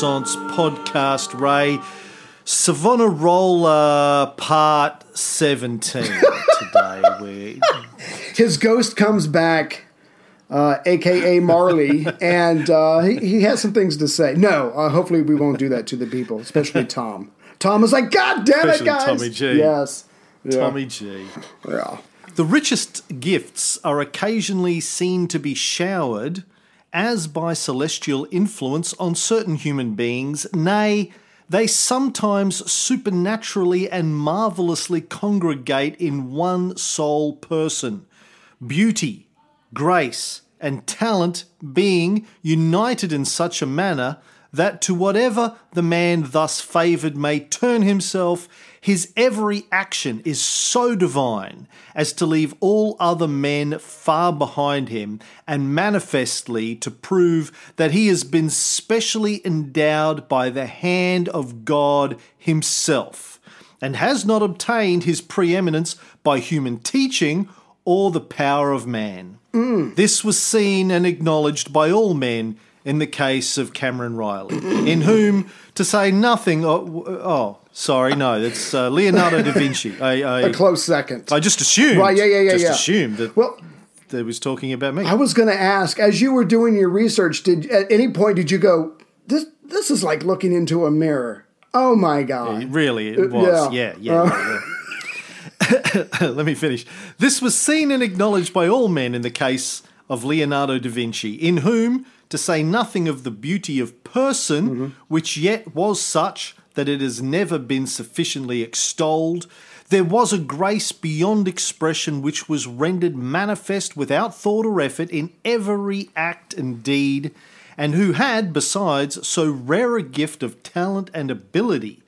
back Renaissance podcast, Ray. Savonarola part 17 today. Where His ghost comes back, uh, aka Marley, and uh, he, he has some things to say. No, uh, hopefully we won't do that to the people, especially Tom. Tom is like, God damn it, guys! Tommy G. Yes. Yeah. Tommy G. Yeah. The richest gifts are occasionally seen to be showered as by celestial influence on certain human beings, nay, they sometimes supernaturally and marvellously congregate in one sole person. Beauty, grace, and talent being united in such a manner that to whatever the man thus favoured may turn himself, his every action is so divine as to leave all other men far behind him, and manifestly to prove that he has been specially endowed by the hand of God himself, and has not obtained his preeminence by human teaching or the power of man. Mm. This was seen and acknowledged by all men in the case of Cameron Reilly, in whom, to say nothing, oh, oh sorry, no, that's uh, Leonardo da Vinci. I, I, A close second. I just assumed, Right, yeah, yeah, yeah, just yeah. assumed that well, they was talking about me. I was going to ask, as you were doing your research, did at any point did you go, this this is like looking into a mirror? Oh my god! Really, it uh, was. yeah. Yeah, yeah. Uh. yeah, yeah. Let me finish. This was seen and acknowledged by all men in the case of Leonardo da Vinci, in whom, to say nothing of the beauty of person, mm-hmm. which yet was such that it has never been sufficiently extolled, there was a grace beyond expression which was rendered manifest without thought or effort in every act and deed, and who had, besides, so rare a gift of talent and ability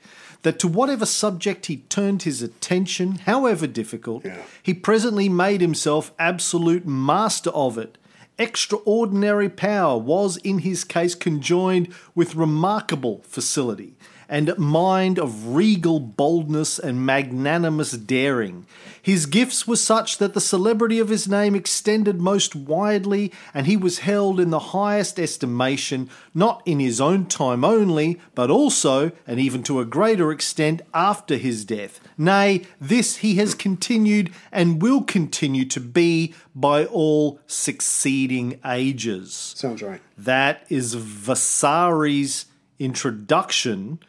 that to whatever subject he turned his attention, however difficult, yeah. he presently made himself absolute master of it. Extraordinary power was in his case conjoined with remarkable facility, and mind of regal boldness and magnanimous daring. His gifts were such that the celebrity of his name extended most widely, and he was held in the highest estimation, not in his own time only, but also, and even to a greater extent, after his death. Nay, this he has continued and will continue to be by all succeeding ages. Sounds right. That is Vasari's introduction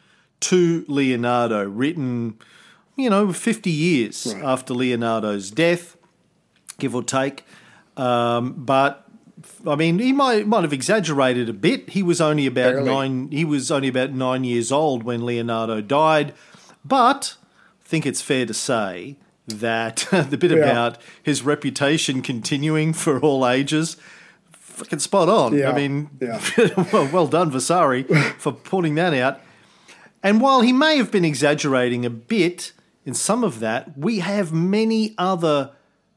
to Leonardo, written, you know, 50 years after Leonardo's death, give or take. Um, but I mean, he might might have exaggerated a bit. He was only about Barely. nine. He was only about nine years old when Leonardo died. But I think it's fair to say that the bit Yeah. about his reputation continuing for all ages, fucking spot on. Yeah. I mean, Yeah. well, well done, Vasari, for putting that out. And while he may have been exaggerating a bit in some of that, we have many other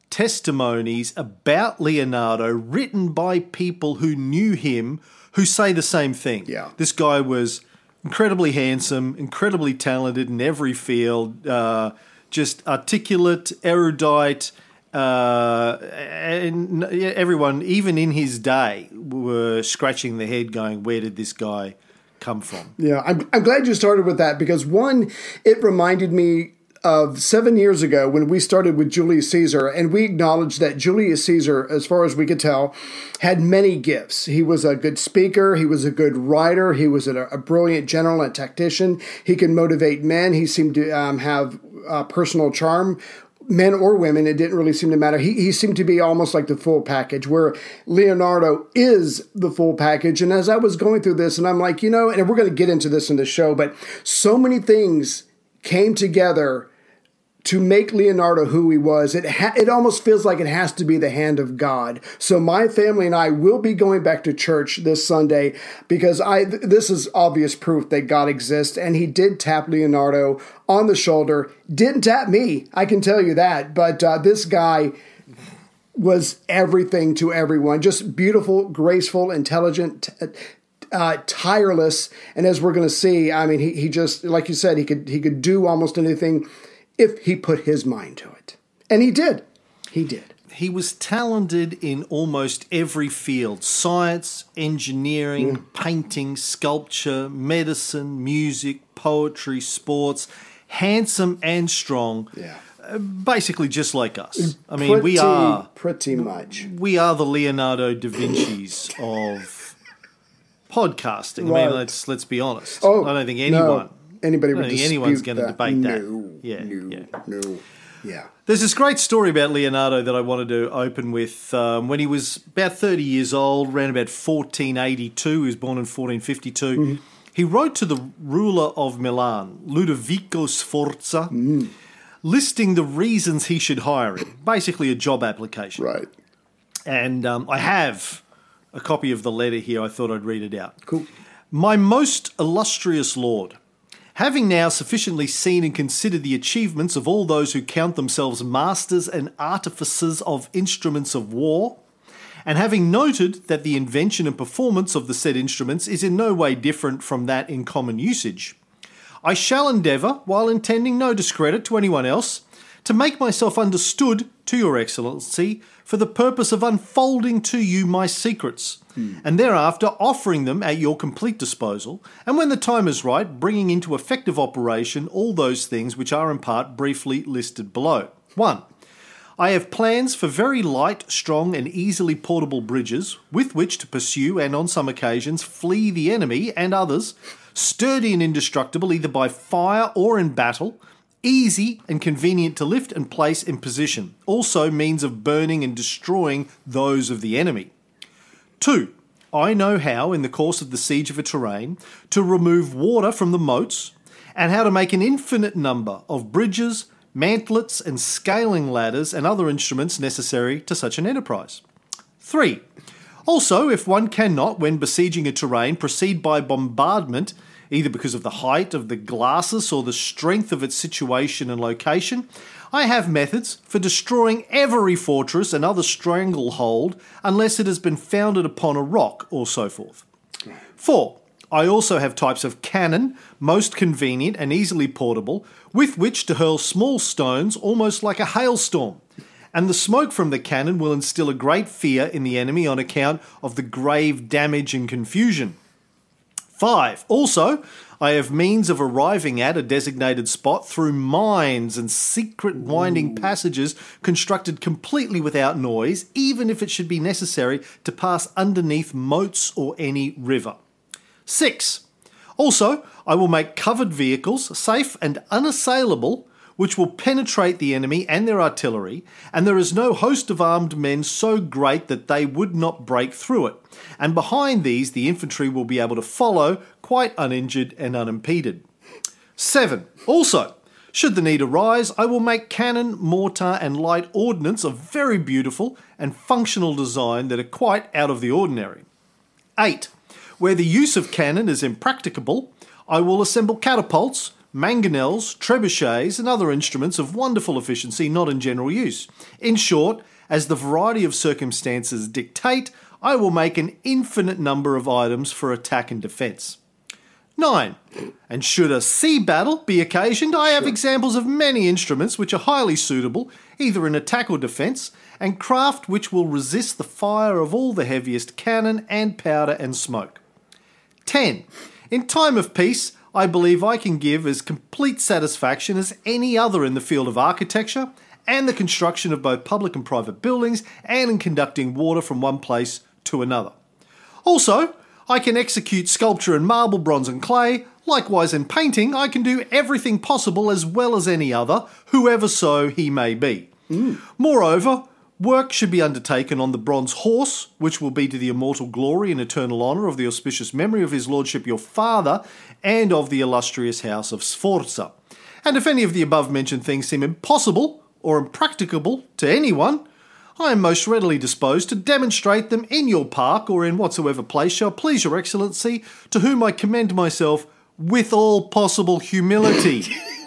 testimonies about Leonardo written by people who knew him who say the same thing. Yeah. This guy was incredibly handsome, incredibly talented in every field, uh, just articulate, erudite. Uh, and everyone, even in his day, were scratching their head, going, "Where did this guy come from?" Yeah, I'm, I'm glad you started with that because one, it reminded me of seven years ago when we started with Julius Caesar, and we acknowledged that Julius Caesar, as far as we could tell, had many gifts. He was a good speaker, he was a good writer, he was a, a brilliant general and tactician. He could motivate men. He seemed to um, have uh, personal charm. Men or women, it didn't really seem to matter. He, he seemed to be almost like the full package, where Leonardo is the full package. And as I was going through this, and I'm like, you know, and we're going to get into this in the show, but so many things came together to make Leonardo who he was, it ha- it almost feels like it has to be the hand of God. So my family and I will be going back to church this Sunday because I th- this is obvious proof that God exists, and He did tap Leonardo on the shoulder. Didn't tap me, I can tell you that. But uh, this guy was everything to everyone. Just beautiful, graceful, intelligent. T- uh, tireless, and as we're going to see, I mean, he, he just like you said, he could he could do almost anything if he put his mind to it, and he did. He did. he was talented in almost every field science, engineering, mm. painting, sculpture, medicine, music, poetry, sports, handsome and strong. Yeah. Uh, basically, just like us. I mean, we are pretty much. we are the Leonardo da Vinci's of podcasting. I mean, let's let's be honest. Oh, I don't think no. Anybody would dispute anyone's going to debate that. No, Yeah, no, yeah. no. Yeah. There's this great story about Leonardo that I wanted to open with. Um, when he was about 30 years old, around about 1482, he was born in 1452. Mm-hmm. He wrote to the ruler of Milan, Ludovico Sforza, Mm. listing the reasons he should hire him. Basically, a job application. Right. And um, I have a copy of the letter here. I thought I'd read it out. Cool. My most illustrious Lord, having now sufficiently seen and considered the achievements of all those who count themselves masters and artificers of instruments of war, and having noted that the invention and performance of the said instruments is in no way different from that in common usage, I shall endeavour, while intending no discredit to anyone else, to make myself understood to your Excellency for the purpose of unfolding to you my secrets, and thereafter offering them at your complete disposal, and when the time is right, bringing into effective operation all those things which are in part briefly listed below. 1. I have plans for very light, strong, and easily portable bridges with which to pursue and on some occasions flee the enemy and others, sturdy and indestructible either by fire or in battle, easy and convenient to lift and place in position, also means of burning and destroying those of the enemy. Two, I know how, in the course of the siege of a terrain, to remove water from the moats, and how to make an infinite number of bridges, mantlets, and scaling ladders and other instruments necessary to such an enterprise. Three, also, if one cannot, when besieging a terrain, proceed by bombardment, either because of the height of the glacis or the strength of its situation and location, I have methods for destroying every fortress and other stranglehold unless it has been founded upon a rock or so forth. Four, I also have types of cannon, most convenient and easily portable, with which to hurl small stones almost like a hailstorm. And the smoke from the cannon will instill a great fear in the enemy on account of the grave damage and confusion. Five, also, I have means of arriving at a designated spot through mines and secret winding passages constructed completely without noise, even if it should be necessary to pass underneath moats or any river. Six, also, I will make covered vehicles safe and unassailable, which will penetrate the enemy and their artillery, and there is no host of armed men so great that they would not break through it. And behind these, the infantry will be able to follow quite uninjured and unimpeded. Seven, also, should the need arise, I will make cannon, mortar, and light ordnance of very beautiful and functional design that are quite out of the ordinary. 8. Where the use of cannon is impracticable, I will assemble catapults, mangonels, trebuchets, and other instruments of wonderful efficiency not in general use. In short, as the variety of circumstances dictate, I will make an infinite number of items for attack and defence. 9. And should a sea battle be occasioned, I have examples of many instruments which are highly suitable, either in attack or defence, and craft which will resist the fire of all the heaviest cannon and powder and smoke. 10. In time of peace, I believe I can give as complete satisfaction as any other in the field of architecture and the construction of both public and private buildings and in conducting water from one place to another. Also, I can execute sculpture in marble, bronze, and clay. Likewise, in painting, I can do everything possible as well as any other, whoever so he may be. Mm. Moreover, work should be undertaken on the bronze horse, which will be to the immortal glory and eternal honour of the auspicious memory of his lordship your father and of the illustrious house of Sforza. And if any of the above mentioned things seem impossible or impracticable to anyone, I am most readily disposed to demonstrate them in your park or in whatsoever place shall please your excellency, to whom I commend myself with all possible humility.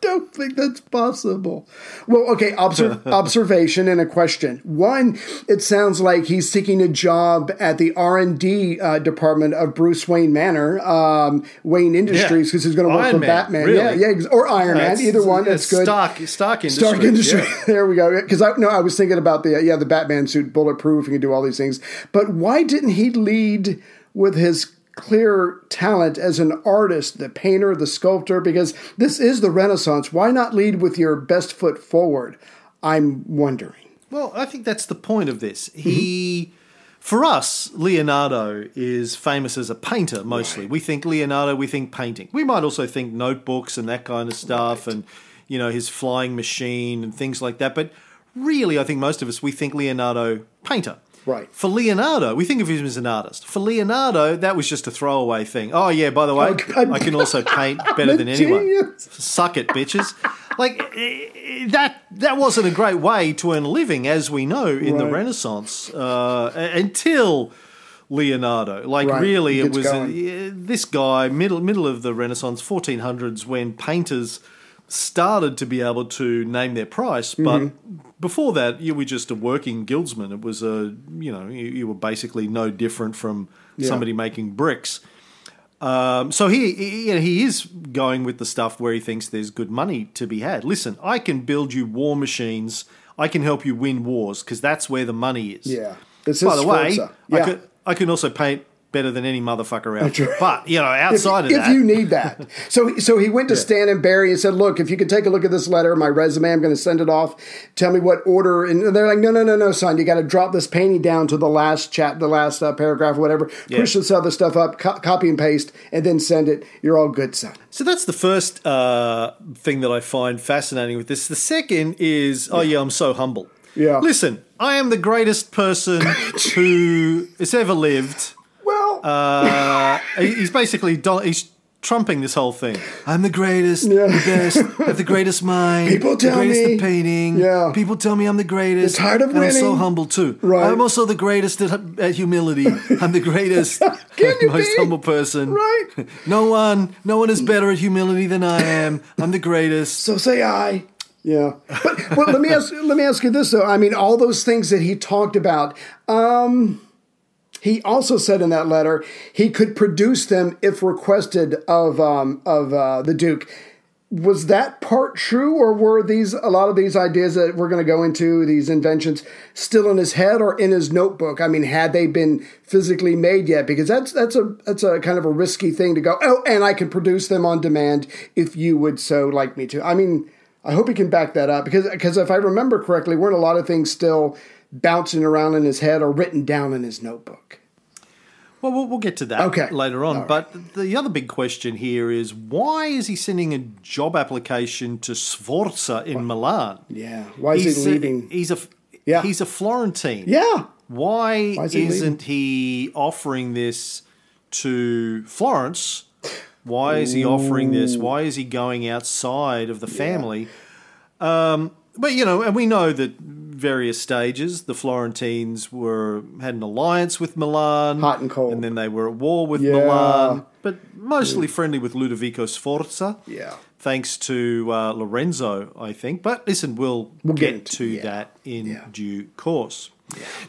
don't think that's possible. Well, okay, obser- observation and a question. One, it sounds like he's seeking a job at the R and D uh, department of Bruce Wayne Manor, um, Wayne Industries, because he's going to work Iron for Man, Batman. really? Yeah, yeah, or Iron Man, either one. That's good. Stark, Stark Industries. Stark Industry. yeah. there we go. Because I no, I was thinking about the yeah the Batman suit, bulletproof. He can do all these things. But why didn't he lead with his clear talent as an artist, the painter, the sculptor? Because this is the Renaissance. Why not lead with your best foot forward? I'm wondering. Well, I think that's the point of this. He, mm-hmm. for us, Leonardo is famous as a painter mostly. We think Leonardo, we think painting. We might also think notebooks and that kind of stuff, and you know his flying machine and things like that. But really, I think most of us we think Leonardo painter. Right. For Leonardo, we think of him as an artist. For Leonardo, that was just a throwaway thing. Oh yeah, by the way, I'm- I can also paint better than anyone. genius. Suck it, bitches. Like eh, that that wasn't a great way to earn a living, as we know in the Renaissance, uh, until Leonardo. Like Right, really, it was going. uh, this guy middle middle of the Renaissance, 1400s, when painters started to be able to name their price, but Mm-hmm. before that, you were just a working guildsman. It was a you know you, you were basically no different from somebody making bricks. Um, so he, he, you know, he is going with the stuff where he thinks there's good money to be had. Listen, I can build you war machines. I can help you win wars because that's where the money is. Yeah. By the way, Sforza. I could I can also paint better than any motherfucker out there. right. But you know, if, outside of if that, you need that. So, so he went to Stan and Barry and said, "Look, if you could take a look at this letter, my resume, I'm going to send it off. Tell me what order." And they're like, "No, no, no, no, son. You got to drop this painting down to the last chat, the last uh, paragraph, or whatever. Push this other stuff up, co- copy and paste, and then send it. You're all good, son." So that's the first uh, thing that I find fascinating with this. The second is, oh yeah, I'm so humble. Yeah. Listen, I am the greatest person who has ever lived. Well, Uh, he's basically don- he's trumping this whole thing. I'm the greatest, Yeah. the best, I have the greatest mind, People tell the greatest me- at painting. Yeah. People tell me I'm the greatest. They're tired of and I'm so humble too. Right. I'm also the greatest at, at humility. I'm the greatest, you most be? humble person. Right. No one, no one is better at humility than I am. I'm the greatest. so say I. Yeah, but well, let me ask. Let me ask you this though. I mean, all those things that he talked about. Um, he also said in that letter he could produce them if requested of um, of uh, the Duke. Was that part true, or were these a lot of these ideas that we're going to go into these inventions still in his head or in his notebook? I mean, had they been physically made yet? Because that's that's a that's a kind of a risky thing to go. Oh, and I can produce them on demand if you would so like me to. I mean, I hope he can back that up because because if I remember correctly, weren't a lot of things still bouncing around in his head or written down in his notebook? Well, we'll, we'll get to that Okay. later on. Right. But the other big question here is why is he sending a job application to Sforza in Milan? Yeah, why is he's he a- leaving? he's a Yeah. he's a Florentine. yeah, Why, Why is isn't he offering this to Florence? Why is he offering this? Why is he going outside of the family? Um, but you know, and we know that various stages the Florentines were had an alliance with Milan, Hot and cold. and then they were at war with Yeah. Milan, but mostly friendly with Ludovico Sforza. Yeah. Thanks to uh, Lorenzo, I think. But listen, we'll, We'll get, get to yeah. that in Yeah. due course.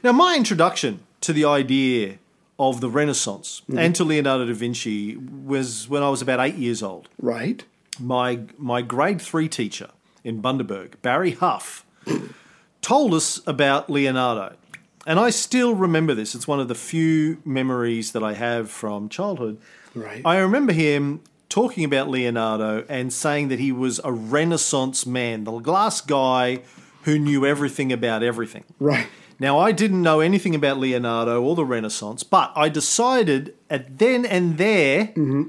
Now, my introduction to the idea of the Renaissance Mm-hmm. and to Leonardo da Vinci was when I was about eight years old. right. My my grade three teacher in Bundaberg, Barry Huff, told us about Leonardo. And I still remember this. It's one of the few memories that I have from childhood. Right. I remember him talking about Leonardo and saying that he was a Renaissance man, the glass guy who knew everything about everything. Right. Now, I didn't know anything about Leonardo or the Renaissance, but I decided at then and there mm-hmm.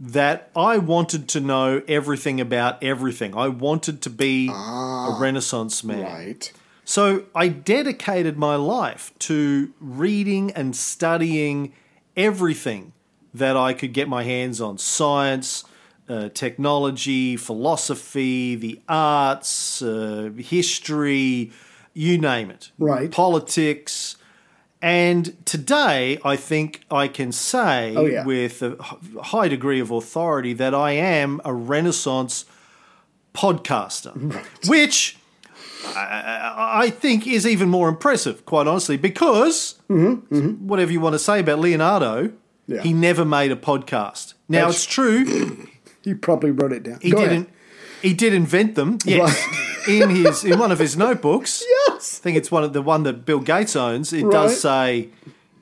That I wanted to know everything about everything. I wanted to be a Renaissance man. Right. So I dedicated my life to reading and studying everything that I could get my hands on science, uh, technology, philosophy, the arts, uh, history, you name it. Right. Politics. And today, I think I can say Oh, yeah. with a high degree of authority that I am a Renaissance podcaster, which I, think is even more impressive, quite honestly, because mm-hmm, mm-hmm. whatever you want to say about Leonardo, Yeah. he never made a podcast. Now That's- it's true You probably wrote it down. he Go didn't. ahead. He did invent them, yes, in his in one of his notebooks. Yes. I think it's one of the one that Bill Gates owns. It Right. does say,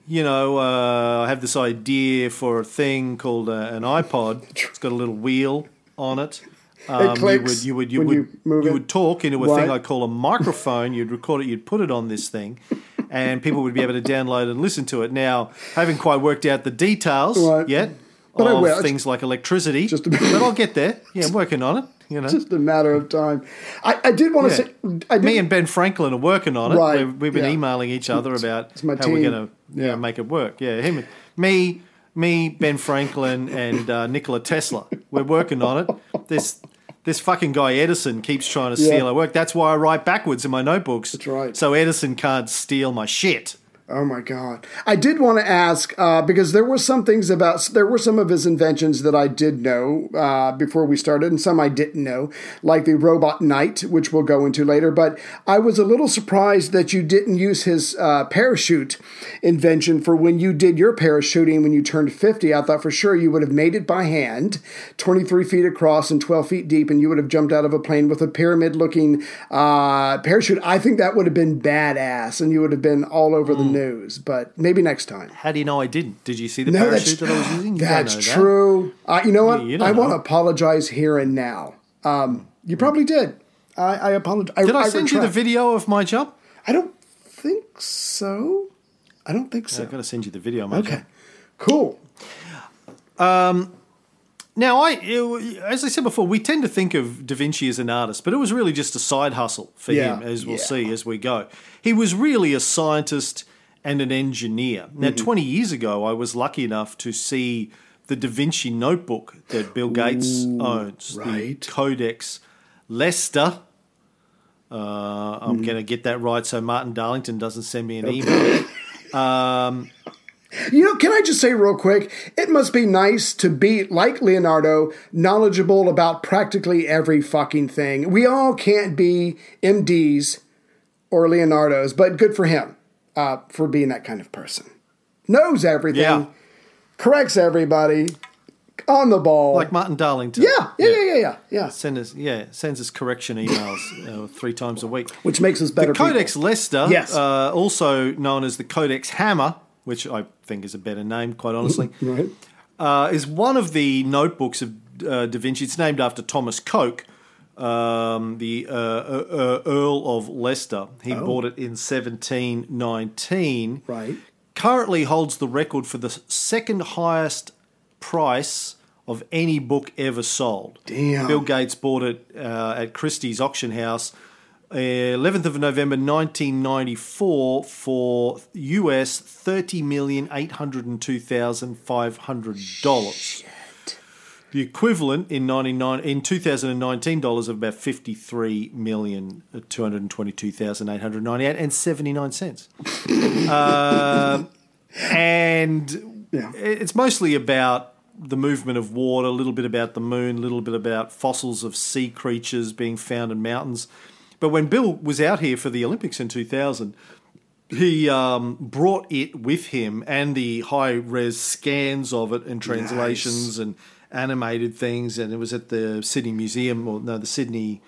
you know, uh, I have this idea for a thing called uh, an iPod. It's got a little wheel on it. Um, you would you would you would you you would talk into a thing I call a microphone. You'd record it. You'd put it on this thing. And people would be able to download and listen to it. Now, I haven't quite worked out the details Right. yet But I of will. things like electricity. Just a- but I'll get there. Yeah, I'm working on it. You know, Just a matter of time. I, I did want to Yeah. say. Me and Ben Franklin are working on it. Right, We've, we've been yeah. emailing each other about my how we're going to Yeah. make it work. Yeah, him, me, me, Ben Franklin, and uh, Nikola Tesla. We're working on it. This this fucking guy Edison keeps trying to steal our work. That's why I write backwards in my notebooks. That's right. So Edison can't steal my shit. Oh my God! I did want to ask uh, because there were some things about there were some of his inventions that I did know uh, before we started, and some I didn't know, like the robot knight, which we'll go into later. But I was a little surprised that you didn't use his uh, parachute invention for when you did your parachuting when you turned fifty. I thought for sure you would have made it by hand, twenty three feet across and twelve feet deep, and you would have jumped out of a plane with a pyramid looking uh, parachute. I think that would have been badass, and you would have been all over the news. But maybe next time. How do you know I didn't? Did you see the No, parachute that I was using? You that's know that. true. Uh, you know what? you I want to apologize here and now. Um, you probably did. I, I apologize. Did I, send you the video of my jump? I don't think so. I don't think so. I've got to send you the video my Okay. jump. Cool. Now, I, as I said before, we tend to think of Da Vinci as an artist, but it was really just a side hustle for Yeah, him, as we'll yeah. see as we go. He was really a scientist and an engineer. Now, Mm-hmm. 20 years ago, I was lucky enough to see the Da Vinci notebook that Bill Gates owns, right. the Codex Leicester. Uh, I'm Mm-hmm. going to get that right so Martin Darlington doesn't send me an email. You know, can I just say real quick? It must be nice to be, like Leonardo, knowledgeable about practically every fucking thing. We all can't be MDs or Leonardos, but good for him uh, for being that kind of person. Knows everything, Yeah. corrects everybody, on the ball. Like Martin Darlington. yeah, yeah, yeah, yeah, yeah, yeah. Send us, yeah, sends us correction emails uh, three times a week. Which makes us better. The Codex people. Leicester, Yes. uh, also known as the Codex Hammer, which I think is a better name, quite honestly, Right. uh, is one of the notebooks of uh, Da Vinci. It's named after Thomas Coke, um, the uh, uh, uh, Earl of Leicester. He bought it in 1719. Right. Currently holds the record for the second highest price of any book ever sold. Damn. Bill Gates bought it uh, at Christie's auction house. Uh, 11th of November 1994 for US $30,802,500. The equivalent in 99 in 2019 dollars of about 53 million 222,898 and 79 cents. uh, and Yeah. it's mostly about the movement of water, a little bit about the moon, a little bit about fossils of sea creatures being found in mountains. But when Bill was out here for the Olympics in 2000, he um, brought it with him and the high res scans of it and translations and animated things. And it was at the Sydney Museum, or no, the Sydney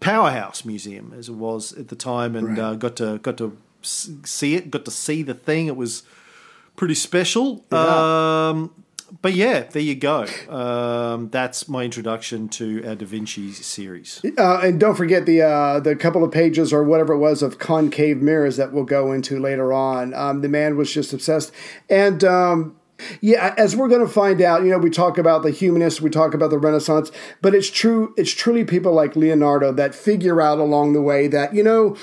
Powerhouse Museum, as it was at the time, and Right. uh, got to got to see it, got to see the thing. It was pretty special. Yeah. Um, but yeah, there you go. Um, that's my introduction to our Da Vinci series. Uh, and don't forget the uh, the couple of pages or whatever it was of concave mirrors that we'll go into later on. Um, the man was just obsessed, and um, yeah, as we're going to find out, you know, we talk about the humanists, we talk about the Renaissance, but it's true. It's truly people like Leonardo that figure out along the way that you know,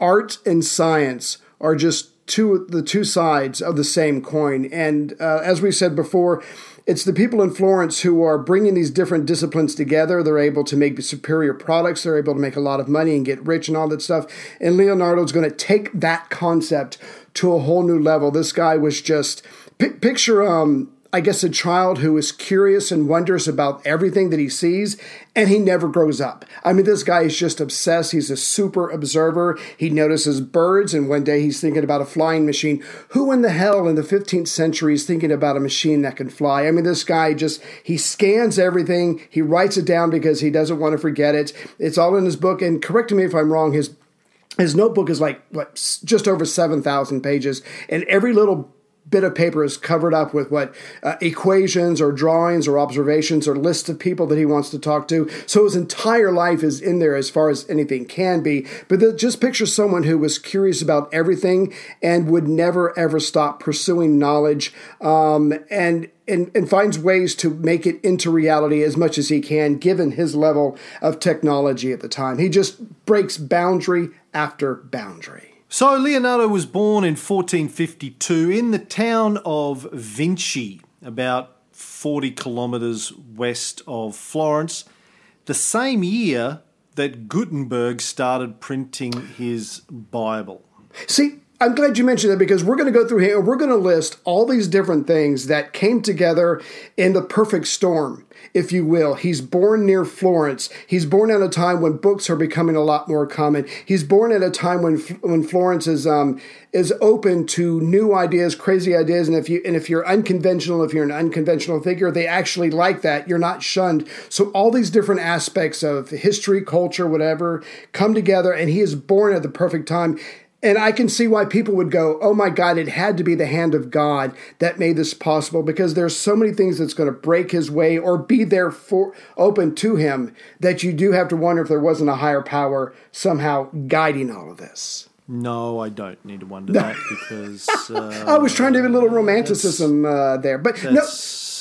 art and science are just two the two sides of the same coin. And uh, as we said before, it's the people in Florence who are bringing these different disciplines together. They're able to make superior products. They're able to make a lot of money and get rich and all that stuff. And Leonardo's going to take that concept to a whole new level. This guy was just pi- picture um I guess, a child who is curious and wonders about everything that he sees, and he never grows up. I mean, this guy is just obsessed. He's a super observer. He notices birds, and one day he's thinking about a flying machine. Who in the hell in the 15th century is thinking about a machine that can fly? I mean, this guy just, he scans everything. He writes it down because he doesn't want to forget it. It's all in his book, and correct me if I'm wrong, his his notebook is like what just over 7,000 pages, and every little bit of paper is covered up with what uh, equations or drawings or observations or lists of people that he wants to talk to. So his entire life is in there as far as anything can be. But the, just picture someone who was curious about everything and would never ever stop pursuing knowledge um, and. And, and finds ways to make it into reality as much as he can, given his level of technology at the time. He just breaks boundary after boundary. So Leonardo was born in 1452 in the town of Vinci, about 40 kilometres west of Florence, the same year that Gutenberg started printing his Bible. See, I'm glad you mentioned that because we're going to go through here we're going to list all these different things that came together in the perfect storm if you will. He's born near Florence. He's born at a time when books are becoming a lot more common. He's born at a time when when Florence is um, is open to new ideas, crazy ideas, and if you and if you're unconventional, if you're an unconventional figure, they actually like that. You're not shunned. So all these different aspects of history, culture, whatever, come together, and he is born at the perfect time. And I can see why people would go, oh my God, it had to be the hand of God that made this possible because there's so many things that's going to break his way or be there for open to him that you do have to wonder if there wasn't a higher power somehow guiding all of this. No, I don't need to wonder that because uh, I was trying to have a little romanticism uh, there, but no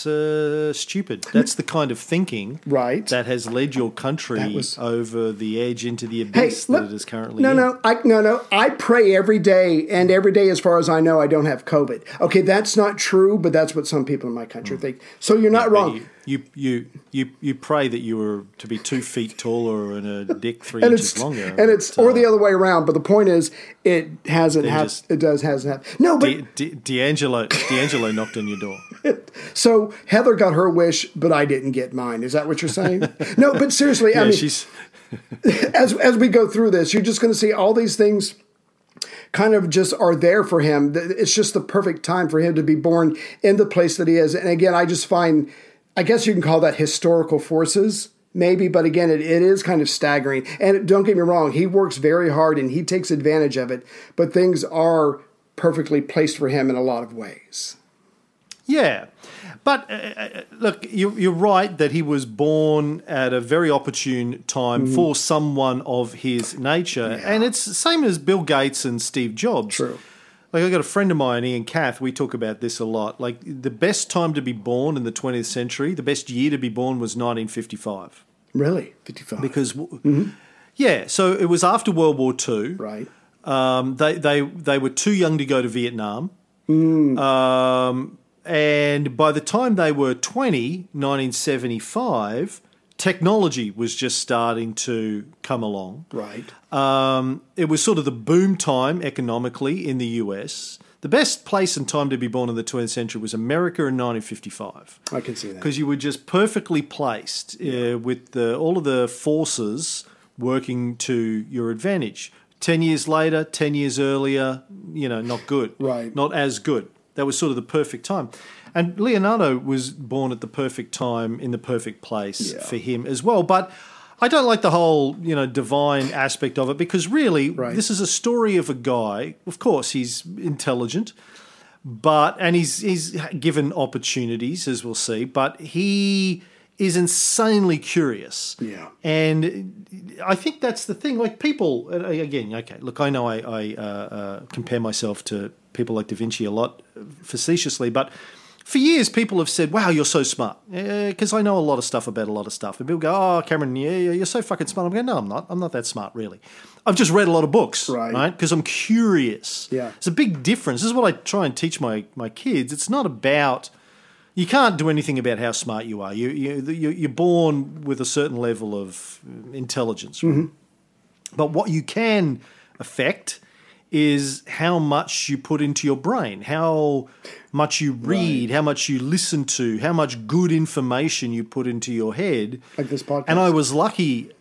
uh, stupid. That's the kind of thinking right. that has led your country was... over the edge into the abyss hey, that it is currently no, in. No, I, no, no. I pray every day, and every day, as far as I know, I don't have COVID. Okay, that's not true, but that's what some people in my country mm. think. So you're not yeah, wrong. You, you, you, you, you pray that you were to be two feet taller and a dick three inches longer, and it's or the uh, other way around. But the point is, it hasn't happened. It does hasn't happened. No, but D- D- D'Angelo D'Angelo knocked on your door. so Heather got her wish, but I didn't get mine. Is that what you're saying? no, but seriously, yeah, I mean, she's as as we go through this, you're just going to see all these things kind of just are there for him. It's just the perfect time for him to be born in the place that he is. And again, I just find, I guess you can call that historical forces maybe, but again, it, it is kind of staggering. And don't get me wrong, he works very hard and he takes advantage of it, but things are perfectly placed for him in a lot of ways. Yeah. But uh, uh, look, you're, you're, right that he was born at a very opportune time mm. for someone of his nature. Yeah. And it's the same as Bill Gates and Steve Jobs. True. Like, I got a friend of mine, Ian Kath, we talk about this a lot. Like, the best time to be born in the 20th century, the best year to be born was 1955. Really? 55? Because, mm-hmm. yeah, so it was after World War II. Right. Um, they, they, they were too young to go to Vietnam. Mm. Um, and by the time they were 20, 1975, technology was just starting to come along. Right. Um, it was sort of the boom time economically in the US. The best place and time to be born in the 20th century was America in 1955. I can see that. Because you were just perfectly placed uh, with the, all of the forces working to your advantage. 10 years later, 10 years earlier, you know, not good. Right. Not as good. That was sort of the perfect time. And Leonardo was born at the perfect time in the perfect place yeah. for him as well. But I don't like the whole, you know, divine aspect of it because really right. this is a story of a guy. Of course, he's intelligent, but and he's he's given opportunities as we'll see, but he is insanely curious. Yeah. And I think that's the thing. Like people, again, okay, look, I know I, I uh, uh, compare myself to people like Da Vinci a lot facetiously, but for years people have said, "Wow, you're so smart," because I know a lot of stuff about a lot of stuff, and people go, "Oh, Cameron, yeah, you're so fucking smart." I'm going, "No, I'm not. I'm not that smart, really. I've just read a lot of books, right? Because right? I'm curious. Yeah, it's a big difference. This is what I try and teach my my kids. It's not about you can't do anything about how smart you are. You you you're born with a certain level of intelligence, right? mm-hmm. but what you can affect is how much you put into your brain, how much you read, how much you listen to, how much good information you put into your head. Like this podcast. And I was lucky.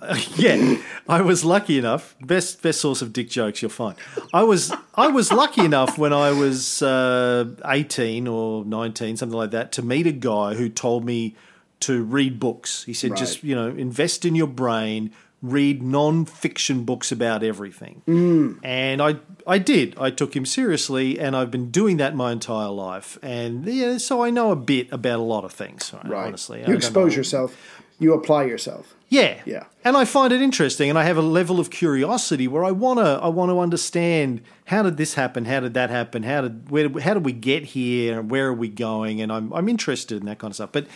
yeah, I was lucky enough. Best best source of dick jokes you'll find. I was I was lucky enough when I was uh, eighteen or nineteen, something like that, to meet a guy who told me to read books. He said, just you know, invest in your brain, read non-fiction books about everything. Mm. And I I did. I took him seriously, and I've been doing that my entire life. And yeah, so I know a bit about a lot of things. right. Honestly, you don't expose yourself. You apply yourself. yeah. Yeah. And I find it interesting and I have a level of curiosity where I want to I want to understand how did this happen? How did that happen? How did where how did we get here and where are we going? And I'm I'm interested in that kind of stuff. But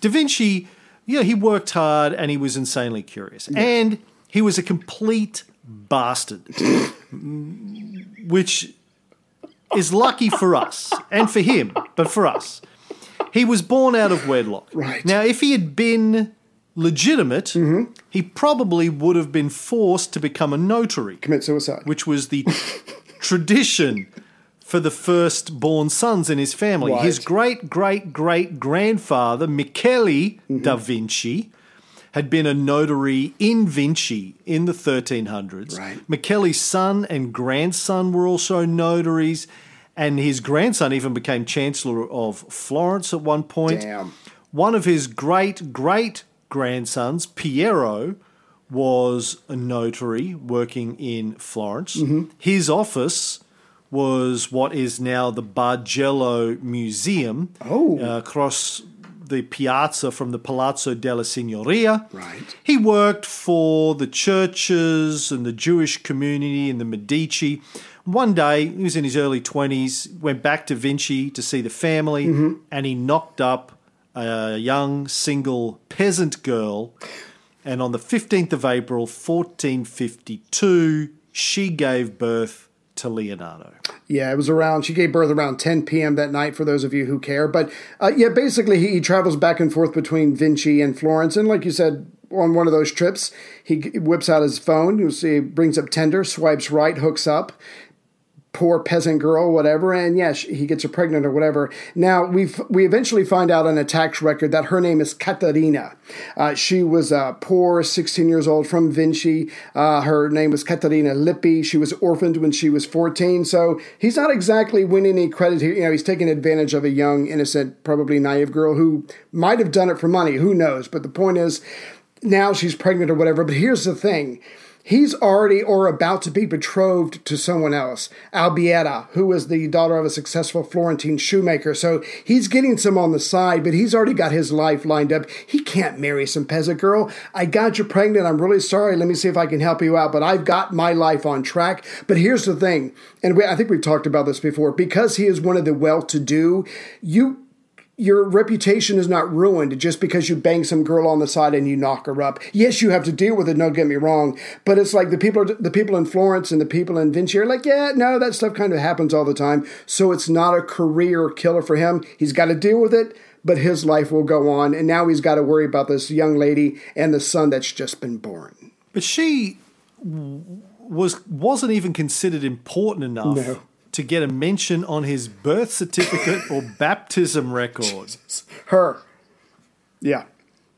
Da Vinci, yeah, he worked hard and he was insanely curious. And he was a complete bastard. which is lucky for us and for him, but for us. He was born out of wedlock. Right. Now, if he had been legitimate, mm-hmm. he probably would have been forced to become a notary, Commit suicide. which was the tradition for the firstborn sons in his family. His great great great grandfather, Michele da Vinci, had been a notary in Vinci in the 1300s. Right. Michele's son and grandson were also notaries, and his grandson even became Chancellor of Florence at one point. Damn. One of his great great grandsons, Piero, was a notary working in Florence. Mm-hmm. His office was what is now the Bargello Museum Oh. uh, across the piazza from the Palazzo della Signoria. Right. He worked for the churches and the Jewish community and the Medici. One day, he was in his early 20s, went back to Vinci to see the family, and he knocked up a young single peasant girl. And on the 15th of April, 1452, she gave birth to Leonardo. Yeah, it was around. She gave birth around 10 p.m. that night. For those of you who care, but uh, yeah, basically he, he travels back and forth between Vinci and Florence, and like you said, on one of those trips, he whips out his phone. You see, brings up Tinder, swipes right, hooks up. Poor peasant girl, whatever, and yeah, he gets her pregnant or whatever. Now we we eventually find out on a tax record that her name is Caterina. Uh, she was a poor, 16 years old from Vinci. Uh, her name was Caterina Lippi. She was orphaned when she was 14. So he's not exactly winning any credit here. You know, he's taking advantage of a young, innocent, probably naive girl who might have done it for money. Who knows? But the point is, now she's pregnant or whatever. But here's the thing. He's already or about to be betrothed to someone else, Albiera, who is the daughter of a successful Florentine shoemaker. So he's getting some on the side, but he's already got his life lined up. He can't marry some peasant girl. I got you pregnant. I'm really sorry. Let me see if I can help you out. But I've got my life on track. But here's the thing, and we, I think we've talked about this before. Because he is one of the well-to-do, you your reputation is not ruined just because you bang some girl on the side and you knock her up. Yes, you have to deal with it. Don't get me wrong, but it's like the people, the people in Florence and the people in Vinci are like, yeah, no, that stuff kind of happens all the time. So it's not a career killer for him. He's got to deal with it, but his life will go on. And now he's got to worry about this young lady and the son that's just been born. But she was wasn't even considered important enough No. To get a mention on his birth certificate or baptism record. Her, yeah,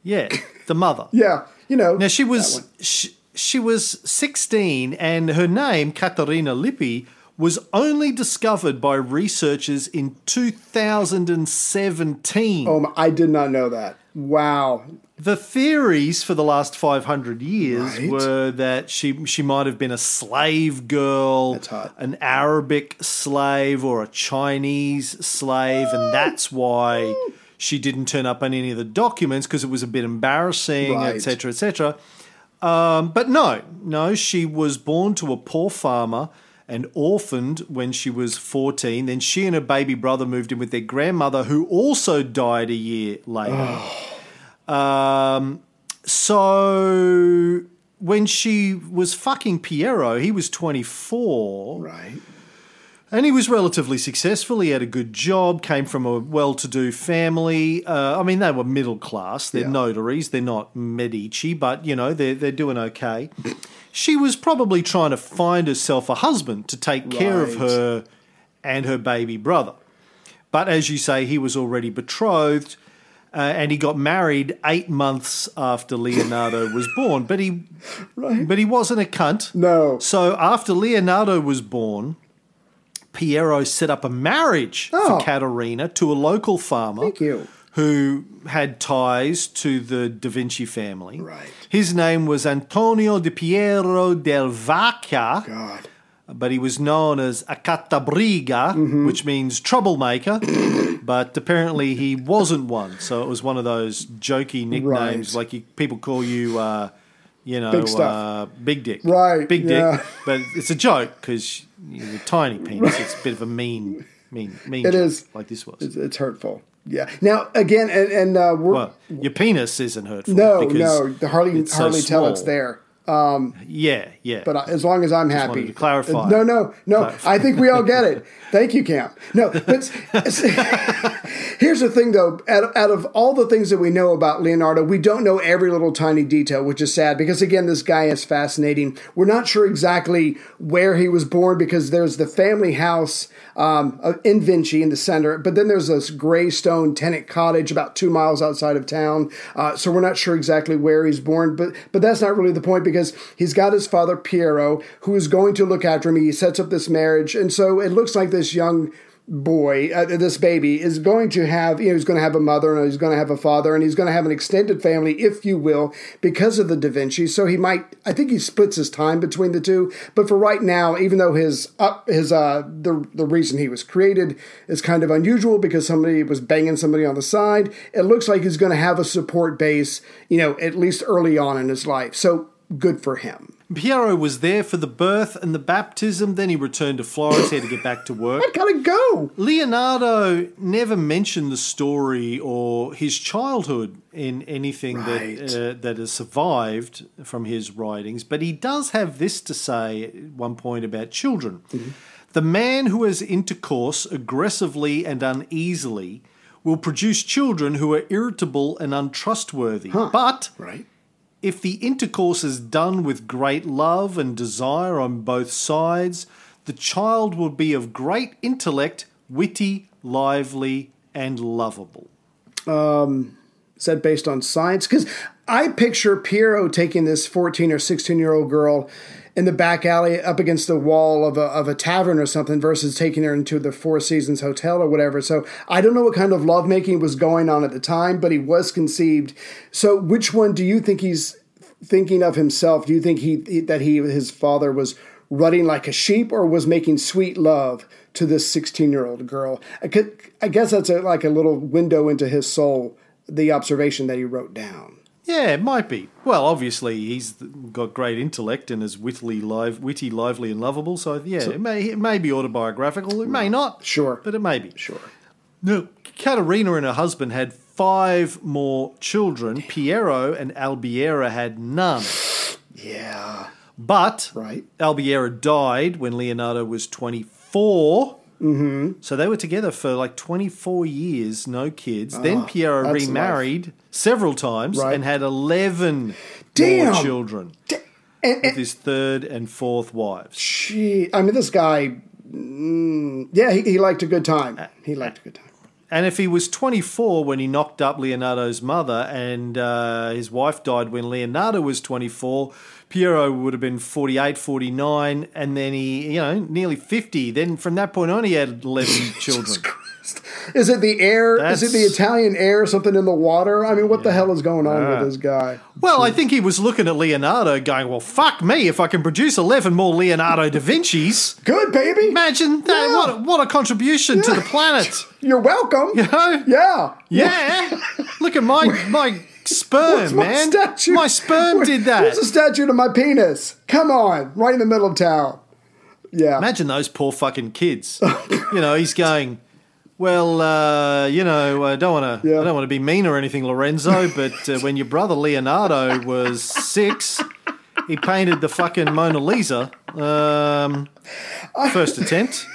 Yeah, the mother. yeah, you know. Now she was she, she was 16 and her name Caterina Lippi was only discovered by researchers in 2017. Oh, I did not know that. Wow. The theories for the last 500 years Right. were that she she might have been a slave girl, an Arabic slave or a Chinese slave, and that's why she didn't turn up on any of the documents because it was a bit embarrassing, Right. etc., etc. Um, but no, no, she was born to a poor farmer and orphaned when she was 14. Then she and her baby brother moved in with their grandmother, who also died a year later. Um, so when she was fucking Piero, he was 24. Right. And he was relatively successful. He had a good job, came from a well to do family. Uh, I mean, they were middle class. They're Yeah. notaries. They're not Medici, but, you know, they're, they're doing okay. She was probably trying to find herself a husband to take care of her and her baby brother. But as you say, he was already betrothed. Uh, and he got married eight months after Leonardo was born, but he, Right. but he wasn't a cunt. No. So after Leonardo was born, Piero set up a marriage Oh. for Caterina to a local farmer Thank you. Who had ties to the Da Vinci family. Right. His name was Antonio di Piero del Vacca, God. but he was known as Accattabriga, Mm-hmm. which means troublemaker. but apparently he wasn't one, so it was one of those jokey nicknames, Right. like you, people call you. Uh, you know, Big. Uh, big dick, Right, Big yeah. dick, but it's a joke because you're a tiny penis. It's a bit of a mean, mean, mean. It joke, is. like this was. It's, it's hurtful. Yeah. Now again, and, and uh, we're Well, your penis isn't hurtful. no, because no. The hardly it's so hardly tell it's there. Yeah, yeah. But as long as I'm happy, wanted to clarify. No, no, no. I think we all get it. Thank you, Cam. No, but here's the thing, though. Out, out of all the things that we know about Leonardo, we don't know every little tiny detail, which is sad because again, this guy is fascinating. We're not sure exactly where he was born because there's the family house um, uh, in Vinci in the center, but then there's this gray stone tenant cottage about two miles outside of town. Uh, so we're not sure exactly where he's born, but but that's not really the point because he's got his father Piero who is going to look after him. He sets up this marriage, and so it looks like this young boy, uh, this baby, is going to have, you know, he's going to have a mother and he's going to have a father and he's going to have an extended family, if you will, because of the Da Vinci. So he might, I think he splits his time between the two. But for right now, even though his, uh, his, uh, the, the reason he was created is kind of unusual because somebody was banging somebody on the side, it looks like he's going to have a support base, you know, at least early on in his life. So good for him. Piero was there for the birth and the baptism. Then he returned to Florence. He had to get back to work. I gotta go. Leonardo never mentioned the story or his childhood in anything Right. that uh, that has survived from his writings, but he does have this to say at one point about children. The man who has intercourse aggressively and uneasily will produce children who are irritable and untrustworthy. But Right. If the intercourse is done with great love and desire on both sides, the child will be of great intellect, witty, lively, and lovable. Um, is that based on science? Because I picture Piero taking this 14 or 16 year old girl in the back alley up against the wall of a, of a tavern or something versus taking her into the Four Seasons Hotel or whatever. So I don't know what kind of lovemaking was going on at the time, but he was conceived. So which one do you think he's thinking of himself? Do you think he that he his father was rutting like a sheep or was making sweet love to this 16 year old girl? I, could, I guess that's a, like a little window into his soul, the observation that he wrote down. Yeah, it might be. Well, obviously he's got great intellect and is witty, live, witty, lively, and lovable. So yeah, it may it may be autobiographical. It may not. Sure. but it may be. Sure. No, Caterina and her husband had five more children. Piero and Albiera had none. Yeah. But Right. Albiera died when Leonardo was 24. Mm-hmm. So they were together for like 24 years, no kids. then Piero that's remarried several times Right. and had 11 Damn. more children And, with his third and fourth wives. gee, I mean, this guy, mm, yeah, he, he liked a good time. He liked a good time. And if he was 24 when he knocked up Leonardo's mother and uh, his wife died when Leonardo was 24, Piero would have been 48, 49, and then he, you know, nearly 50. Then from that point on, he had 11 children. Is it the air? Is it the Italian air? Something in the water? I mean, what the hell is going on with uh-huh. this guy? Well, I think he was looking at Leonardo going, well, fuck me, if I can produce 11 more Leonardo da Vinci's. Good, baby. Imagine that. Yeah. What, a- what a contribution to the planet. You're welcome. You know? Yeah. Yeah. Look at my, my sperm, my man. statue? My sperm did that. Where's the statue to my penis? Come on, right in the middle of town. Yeah. Imagine those poor fucking kids. you know, he's going. Well, uh, you know, I don't want to. Yeah. I don't want to be mean or anything, Lorenzo. But uh, when your brother Leonardo was six, he painted the fucking Mona Lisa. Um, first attempt.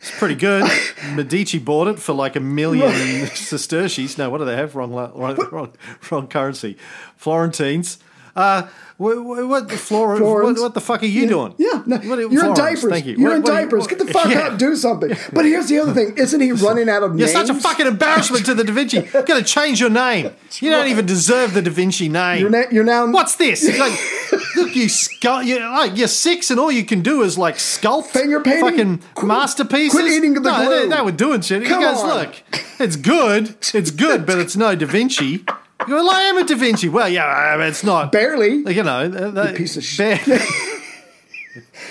It's pretty good. Medici bought it for like a million sesterces. No, what do they have? Wrong, wrong, wrong, wrong currency. Florentines. Uh, what, what, Flor- Florence. what, what the fuck are you doing? Yeah, no, What- you're in diapers. Thank you. You're What- in what are you- diapers. Get the fuck Yeah. up, do something. But here's the other thing: isn't he running out of names? You're names? such a fucking embarrassment to the Da Vinci. You're to change your name. You don't even deserve the Da Vinci name. You're, na- you're now. What's this? Like, look, you sculpt. You're, like, you're six, and all you can do is like sculpt Finger painting? fucking Quit- masterpieces. quit eating the no, glue. They, they were doing shit. Come he goes, on. look, it's good, it's good, but it's no Da Vinci. You well, I am a Da Vinci. Well, yeah, uh, it's not. barely. You know, the, the, piece of shit.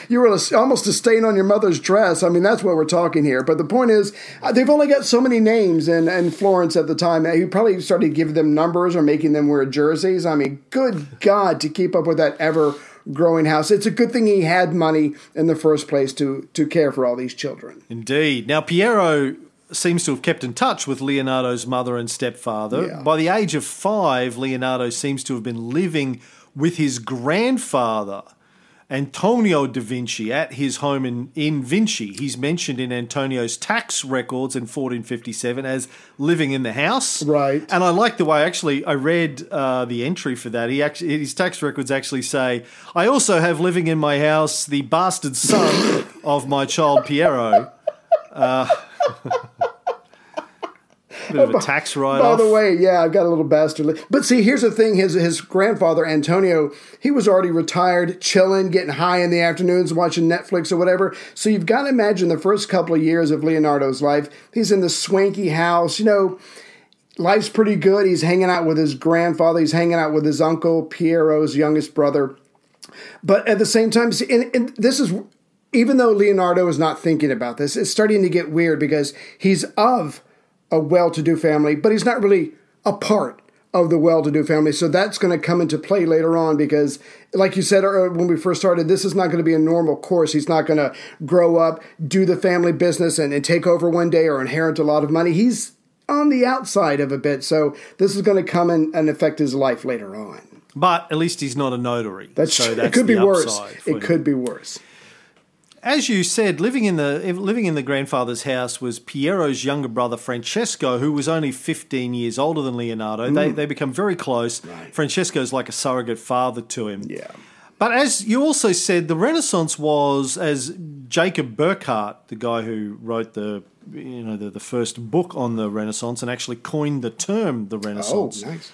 You were a- almost a stain on your mother's dress. I mean, that's what we're talking here. But the point is, uh, they've only got so many names in, in Florence at the time. He probably started giving them numbers or making them wear jerseys. I mean, good God, to keep up with that ever growing house. It's a good thing he had money in the first place to, to care for all these children. Indeed. Now, Piero seems to have kept in touch with Leonardo's mother and stepfather. Yeah. By the age of five, Leonardo seems to have been living with his grandfather, Antonio da Vinci, at his home in, in Vinci. He's mentioned in Antonio's tax records in 1457 as living in the house. Right. And I like the way, actually, I read uh, the entry for that. He actually, his tax records actually say, I also have living in my house the bastard son of my child Piero. Uh, bit of a oh, tax write By the way, yeah, I've got a little bastard. But see, here's the thing: his his grandfather Antonio, he was already retired, chilling, getting high in the afternoons, watching Netflix or whatever. So you've got to imagine the first couple of years of Leonardo's life. He's in the swanky house, you know. Life's pretty good. He's hanging out with his grandfather. He's hanging out with his uncle, Piero's youngest brother. But at the same time, see, and, and this is even though Leonardo is not thinking about this, it's starting to get weird because he's of a well-to-do family, but he's not really a part of the well-to-do family. So that's going to come into play later on because, like you said uh, when we first started, this is not going to be a normal course. He's not going to grow up, do the family business, and, and take over one day or inherit a lot of money. He's on the outside of a bit, so this is going to come and, and affect his life later on. But at least he's not a notary. That's, so it. that's Could be worse. It him. could be worse. As you said, living in the living in the grandfather's house was Piero's younger brother Francesco, who was only 15 years older than Leonardo. They they become very close. Francesco's like a surrogate father to him. Yeah. But as you also said, the Renaissance was, as Jacob Burckhardt, the guy who wrote the you know the, the first book on the Renaissance and actually coined the term the Oh, Renaissance. nice.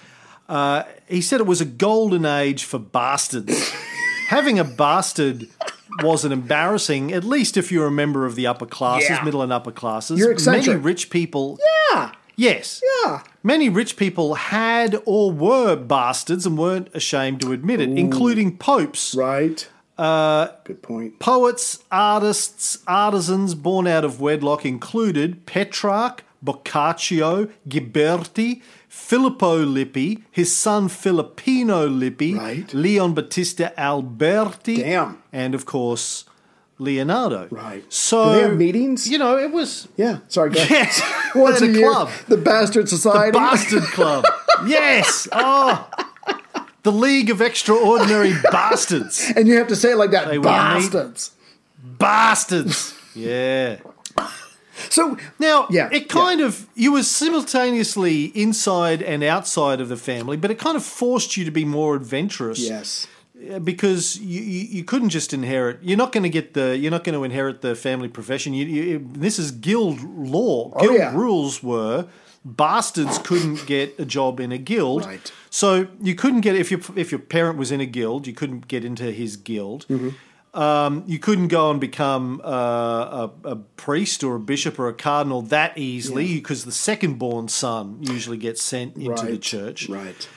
Uh, he said it was a golden age for bastards. Having a bastard wasn't embarrassing, at least if you're a member of the upper classes, Yeah. middle and upper classes. You're eccentric. Many rich people. Yeah. Yes. Yeah. Many rich people had or were bastards and weren't ashamed to admit it, including popes, Right. uh, Good point. poets, artists, artisans born out of wedlock included Petrarch, Boccaccio, Ghiberti, Filippo Lippi, his son Filippino Lippi, Right. Leon Battista Alberti, Damn. and of course Leonardo. Right. So Do they have meetings? You know, it was Yeah. Sorry, guys. yes, Once a year, club. the Bastard Society. The Bastard Club. yes. Oh. The League of Extraordinary Bastards. and you have to say it like that. They Bastards. Bastards. Yeah. So Now, Yeah, it kind of, you were simultaneously inside and outside of the family, but it kind of forced you to be more adventurous. yes. uh, Because you, you, you couldn't just inherit. You're not going to get the. You're not going to inherit the family profession. You, you, this is guild law. Guild Oh, yeah. rules were bastards couldn't get a job in a guild. Right. So you couldn't get if your if your parent was in a guild, you couldn't get into his guild. Mm-hmm. Um, you couldn't go and become uh, a, a priest or a bishop or a cardinal that easily because the second born son usually gets sent into the church. Right.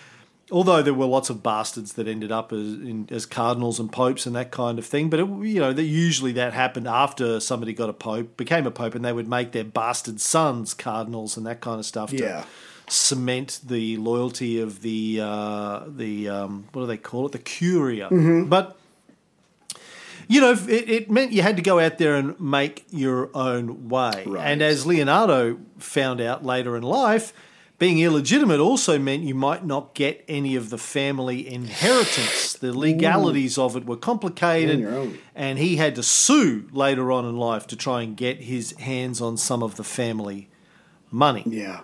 Although there were lots of bastards that ended up as in, as cardinals and popes and that kind of thing, but it, you know that usually that happened after somebody got a pope, became a pope, and they would make their bastard sons cardinals and that kind of stuff. Yeah. To, cement the loyalty of the uh, the um, what do they call it the curia Mm-hmm. but you know it, it meant you had to go out there and make your own way Right. and as leonardo found out later in life Being illegitimate also meant you might not get any of the family inheritance. The legalities of it were complicated, On your own. and he had to sue later on in life to try and get his hands on some of the family money. Yeah.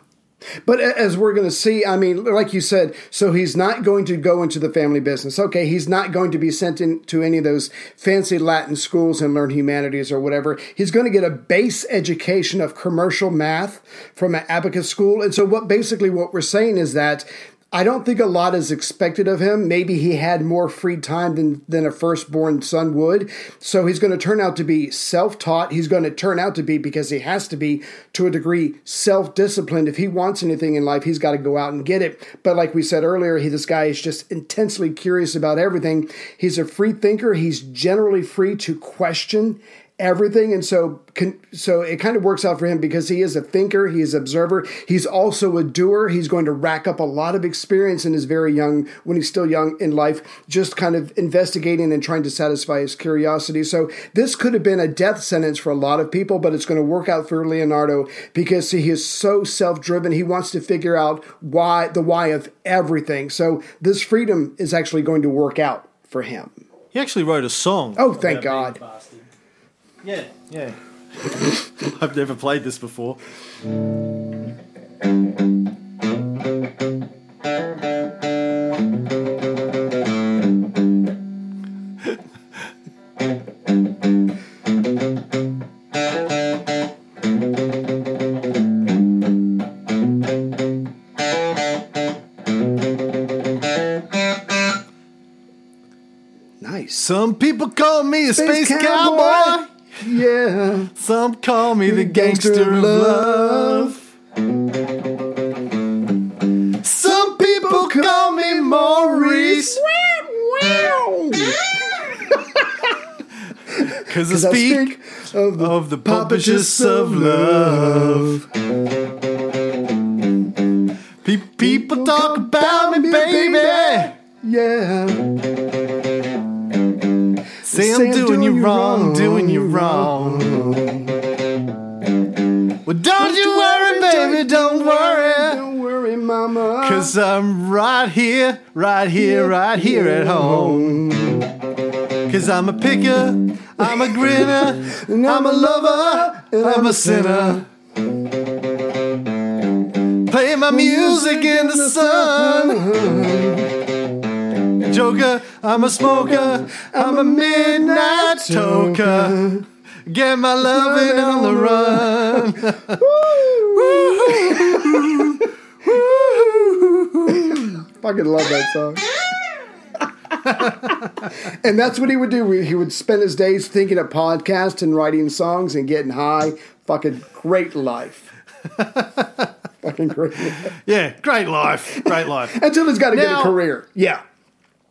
But as we're going to see, I mean, like you said, so he's not going to go into the family business. Okay, he's not going to be sent into any of those fancy Latin schools and learn humanities or whatever. He's going to get a base education of commercial math from an abacus school. And so, what basically what we're saying is that I don't think a lot is expected of him. Maybe he had more free time than, than a firstborn son would. So he's going to turn out to be self taught. He's going to turn out to be, because he has to be to a degree, self disciplined. If he wants anything in life, he's got to go out and get it. But like we said earlier, he, this guy is just intensely curious about everything. He's a free thinker. He's generally free to question everything. And so con- so it kind of works out for him because he is a thinker he is observer he's also a doer he's going to rack up a lot of experience in his very young when he's still young in life just kind of investigating and trying to satisfy his curiosity. So this could have been a death sentence for a lot of people but it's going to work out for leonardo because he is so self-driven. He wants to figure out why the why of everything. So this freedom is actually going to work out for him. He actually wrote a song. Oh, thank God. A bastard. Yeah, yeah. I've never played this before. nice Some people call me a space, Space cowboy. cowboy. Yeah Some call me the Gangster of love. Some people call me Maurice. Cause I I speak of the of the publicists of love. Pe- People talk about me, baby. Yeah. Say I'm doing you wrong, doing you wrong. Well, don't you worry, baby, don't worry. Don't worry, mama. Cause I'm right here, right here, right here at home. Cause I'm a picker, I'm a grinner, I'm a lover, and I'm a sinner. Play my music in the sun. Joker, I'm a smoker, I'm a midnight toker. Get my loving on the run. Fucking love that song. and that's what he would do. He would spend his days thinking of podcasts and writing songs and getting high. Fucking great life. Fucking great life. Yeah, great life, great life. Until he's got to get a career. Yeah.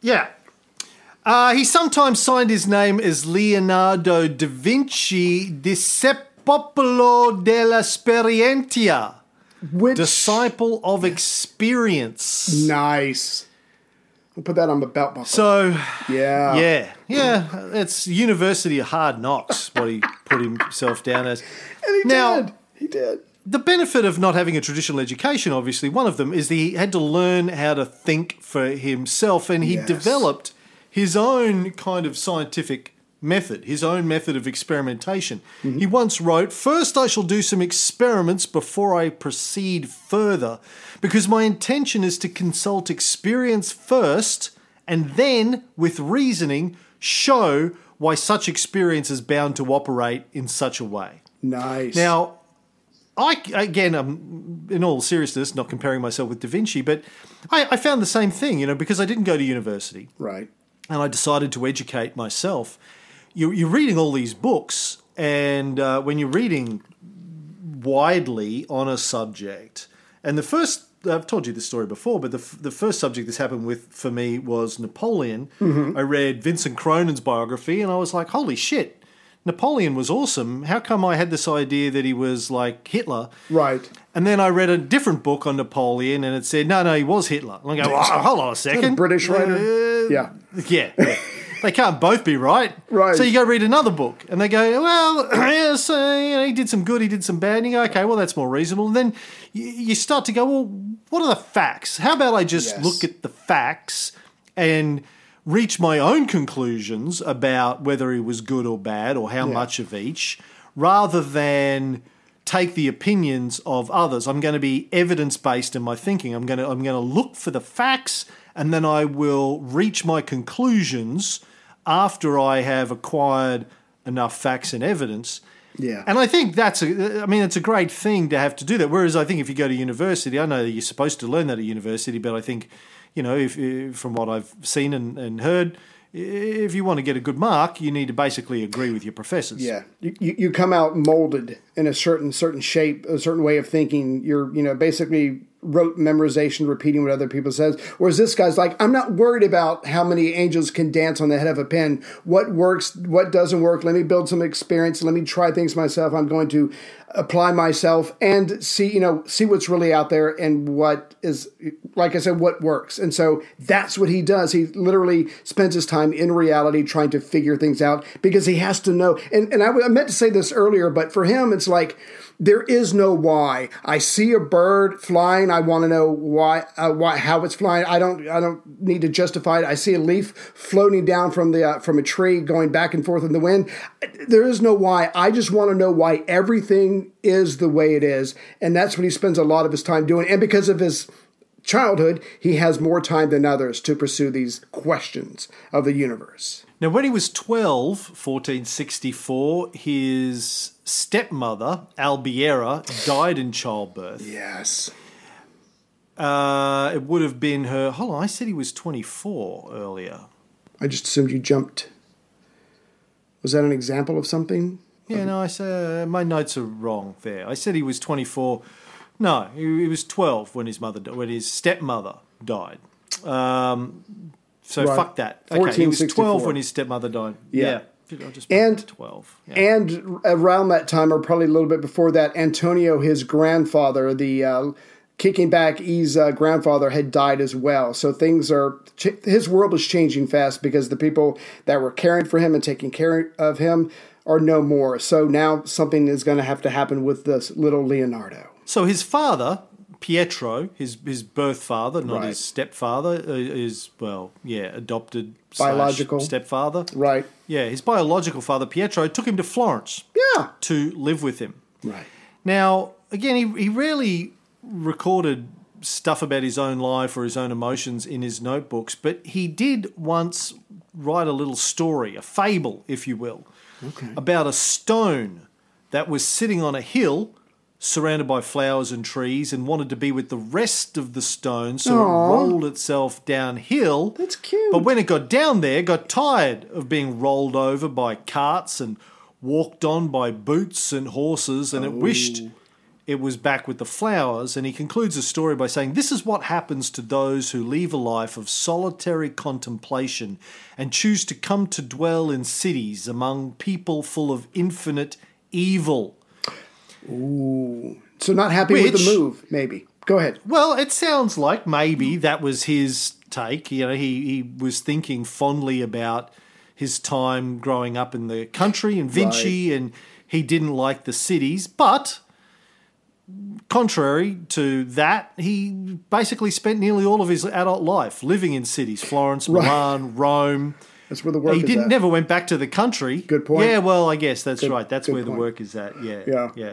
Yeah. Uh, he sometimes signed his name as Leonardo da Vinci Discepolo della Sperientia, Which disciple of experience. nice. We'll put that on the belt buckle. So, yeah. yeah, yeah, it's University of Hard Knocks, what he put himself down as. And he Now- did. He did. The benefit of not having a traditional education, obviously, one of them is that he had to learn how to think for himself, and he Yes. developed his own kind of scientific method, his own method of experimentation. Mm-hmm. He once wrote, First, I shall do some experiments before I proceed further, because my intention is to consult experience first, and then, with reasoning, show why such experience is bound to operate in such a way. Nice. Now, I again, um, in all seriousness, not comparing myself with Da Vinci, but I, I found the same thing, you know, because I didn't go to university right. and I decided to educate myself. You, you're reading all these books, and uh, when you're reading widely on a subject, and the first I've told you this story before, but the, f- the first subject this happened with for me was Napoleon. I read Vincent Cronin's biography, and I was like, "Holy shit, Napoleon was awesome! How come I had this idea that he was like Hitler?" Right. And then I read a different book on Napoleon, and it said, "No, no, he was Hitler." And I go, oh, "Hold on a second, British writer? Uh, Yeah. yeah. yeah. they can't both be right. Right. So you go read another book, and they go, well, uh, you know, he did some good, he did some bad. And you go, okay, well, that's more reasonable. And then you, you start to go, well, what are the facts? How about I just Yes. look at the facts and reach my own conclusions about whether he was good or bad or how Yeah. much of each, rather than take the opinions of others. I'm going to be evidence based in my thinking. I'm going to I'm going to look for the facts and then I will reach my conclusions after I have acquired enough facts and evidence. Yeah. And I think that's a I mean it's a great thing to have to do that. Whereas I think if you go to university, I know that you're supposed to learn that at university, but I think you know, if, if from what I've seen and, and heard, if you want to get a good mark, you need to basically agree with your professors. Yeah, you, you come out molded in a certain certain shape, a certain way of thinking. You're you know basically rote memorization, repeating what other people says. Whereas this guy's like, I'm not worried about how many angels can dance on the head of a pin. What works, what doesn't work. Let me build some experience. Let me try things myself. I'm going to apply myself and see you know see what's really out there and what is like I said what works. And so that's what he does. He literally spends his time in reality trying to figure things out because he has to know. And and I, I meant to say this earlier, but for him it's like there is no why. I see a bird flying. I want to know why, uh, why, how it's flying. I don't, I don't need to justify it. I see a leaf floating down from the uh, from a tree, going back and forth in the wind. There is no why. I just want to know why everything is the way it is, and that's what he spends a lot of his time doing. And because of his childhood, he has more time than others to pursue these questions of the universe. Now, when he was 12, 1464, his stepmother, Albiera, died in childbirth. Yes. Uh, it would have been her. Hold on, I said he was 24 earlier. I just assumed you jumped. Was that an example of something? Yeah, no, I said my notes are wrong there. I said he was 24. No, he, he was 12 when his mother, when his stepmother died. Um, so Right. fuck that. Okay, he was 12 when his stepmother died. Yeah. yeah. And- 12. Yeah. And around that time, or probably a little bit before that, Antonio, his grandfather, the uh, kicking back E's uh, grandfather, had died as well. So things are, ch- his world is changing fast because the people that were caring for him and taking care of him are no more. So now something is going to have to happen with this little Leonardo. So his father, Pietro, his his birth father, not Right. his stepfather, uh, is well, yeah, adopted Biological. stepfather. Right. Yeah, his biological father, Pietro, took him to Florence Yeah. to live with him. Right. Now, again, he, he rarely recorded stuff about his own life or his own emotions in his notebooks, but he did once write a little story, a fable, if you will, Okay. about a stone that was sitting on a hill surrounded by flowers and trees and wanted to be with the rest of the stone, so Aw. it rolled itself downhill. That's cute. But when it got down there, got tired of being rolled over by carts and walked on by boots and horses, and it wished oh. it was back with the flowers. And he concludes the story by saying, This is what happens to those who leave a life of solitary contemplation and choose to come to dwell in cities among people full of infinite evil. So not happy with the move, maybe. Go ahead. Well, it sounds like maybe that was his take. You know, he, he was thinking fondly about his time growing up in the country and Vinci, and he didn't like the cities. But contrary to that, he basically spent nearly all of his adult life living in cities: Florence, Right. Milan, Rome. That's where the work He is didn't at. never went back to the country. Good point. Yeah, well, I guess that's right. That's good where the work is at. Yeah, Yeah. yeah. yeah.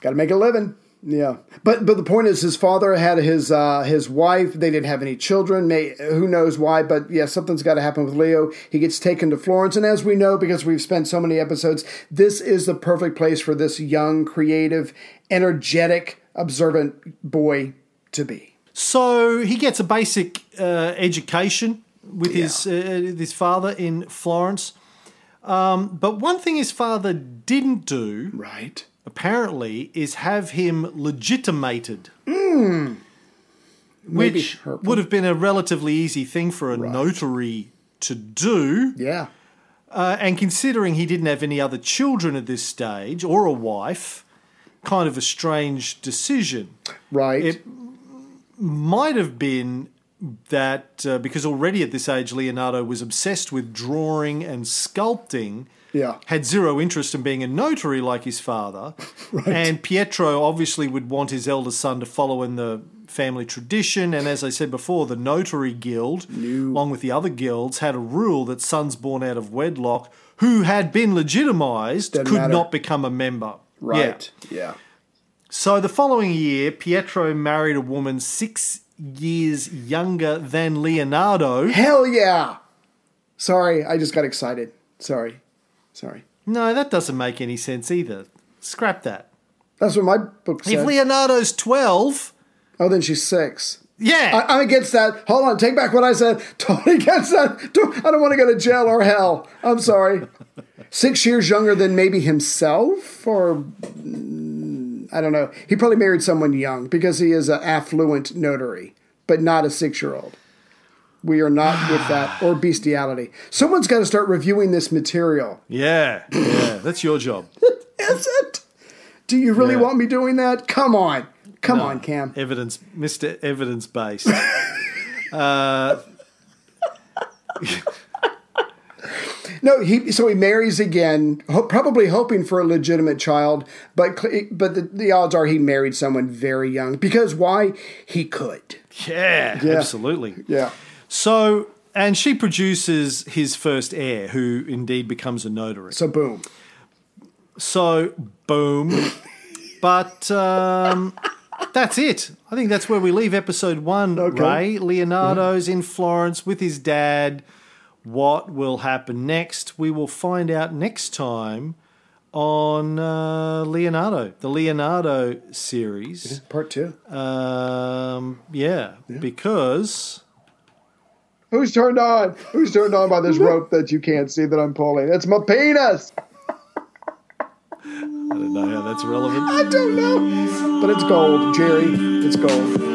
Got to make a living. Yeah, but but the point is, his father had his uh, his wife. They didn't have any children. May, who knows why? But yeah, something's got to happen with Leo. He gets taken to Florence, and as we know, because we've spent so many episodes, this is the perfect place for this young, creative, energetic, observant boy to be. So he gets a basic uh, education with his uh, his father in Florence. Um, but one thing his father didn't do, Right. apparently, is have him legitimated, Maybe which would have been a relatively easy thing for a notary to do. Yeah. Uh, and considering he didn't have any other children at this stage or a wife, kind of a strange decision. Right. It might have been that uh, because already at this age Leonardo was obsessed with drawing and sculpting, Yeah. had zero interest in being a notary like his father, and Pietro obviously would want his eldest son to follow in the family tradition. And as I said before, the notary guild, along with the other guilds, had a rule that sons born out of wedlock who had been legitimized Doesn't could matter. not become a member. Yeah. Right. Yeah. So the following year, Pietro married a woman six years younger than Leonardo. Hell yeah. Sorry, I just got excited. Sorry. Sorry. No, that doesn't make any sense either. Scrap that. That's what my book says. If. Leonardo's 12, oh, then she's six. yeah. I, I'm against that. Hold on, take back what I said. Totally against that. I don't want to go to jail or hell. I'm sorry. Six years younger than maybe himself, or I don't know. He probably married someone young because he is an affluent notary, but not a six-year-old. We are not with that or bestiality. Someone's got to start reviewing this material. yeah. Yeah. That's your job. Is it? Do you really Yeah. want me doing that? Come on, come on, Cam. Evidence, Mr. Evidence based. uh, No, he so he marries again, ho- probably hoping for a legitimate child, but cl- but the, the odds are he married someone very young because why he could. yeah, Yeah. absolutely. Yeah, So, and she produces his first heir, who indeed becomes a notary. so boom. So, boom. but um, that's it. I think that's where we leave episode one, Okay. Ray. Leonardo's in Florence with his dad. What will happen next? We will find out next time on uh, Leonardo, the Leonardo series. Part two. Um, yeah, because. Who's turned on? Who's turned on by this rope that you can't see that I'm pulling? It's my penis. I don't know how that's relevant. I don't know, but it's gold, Jerry. It's gold.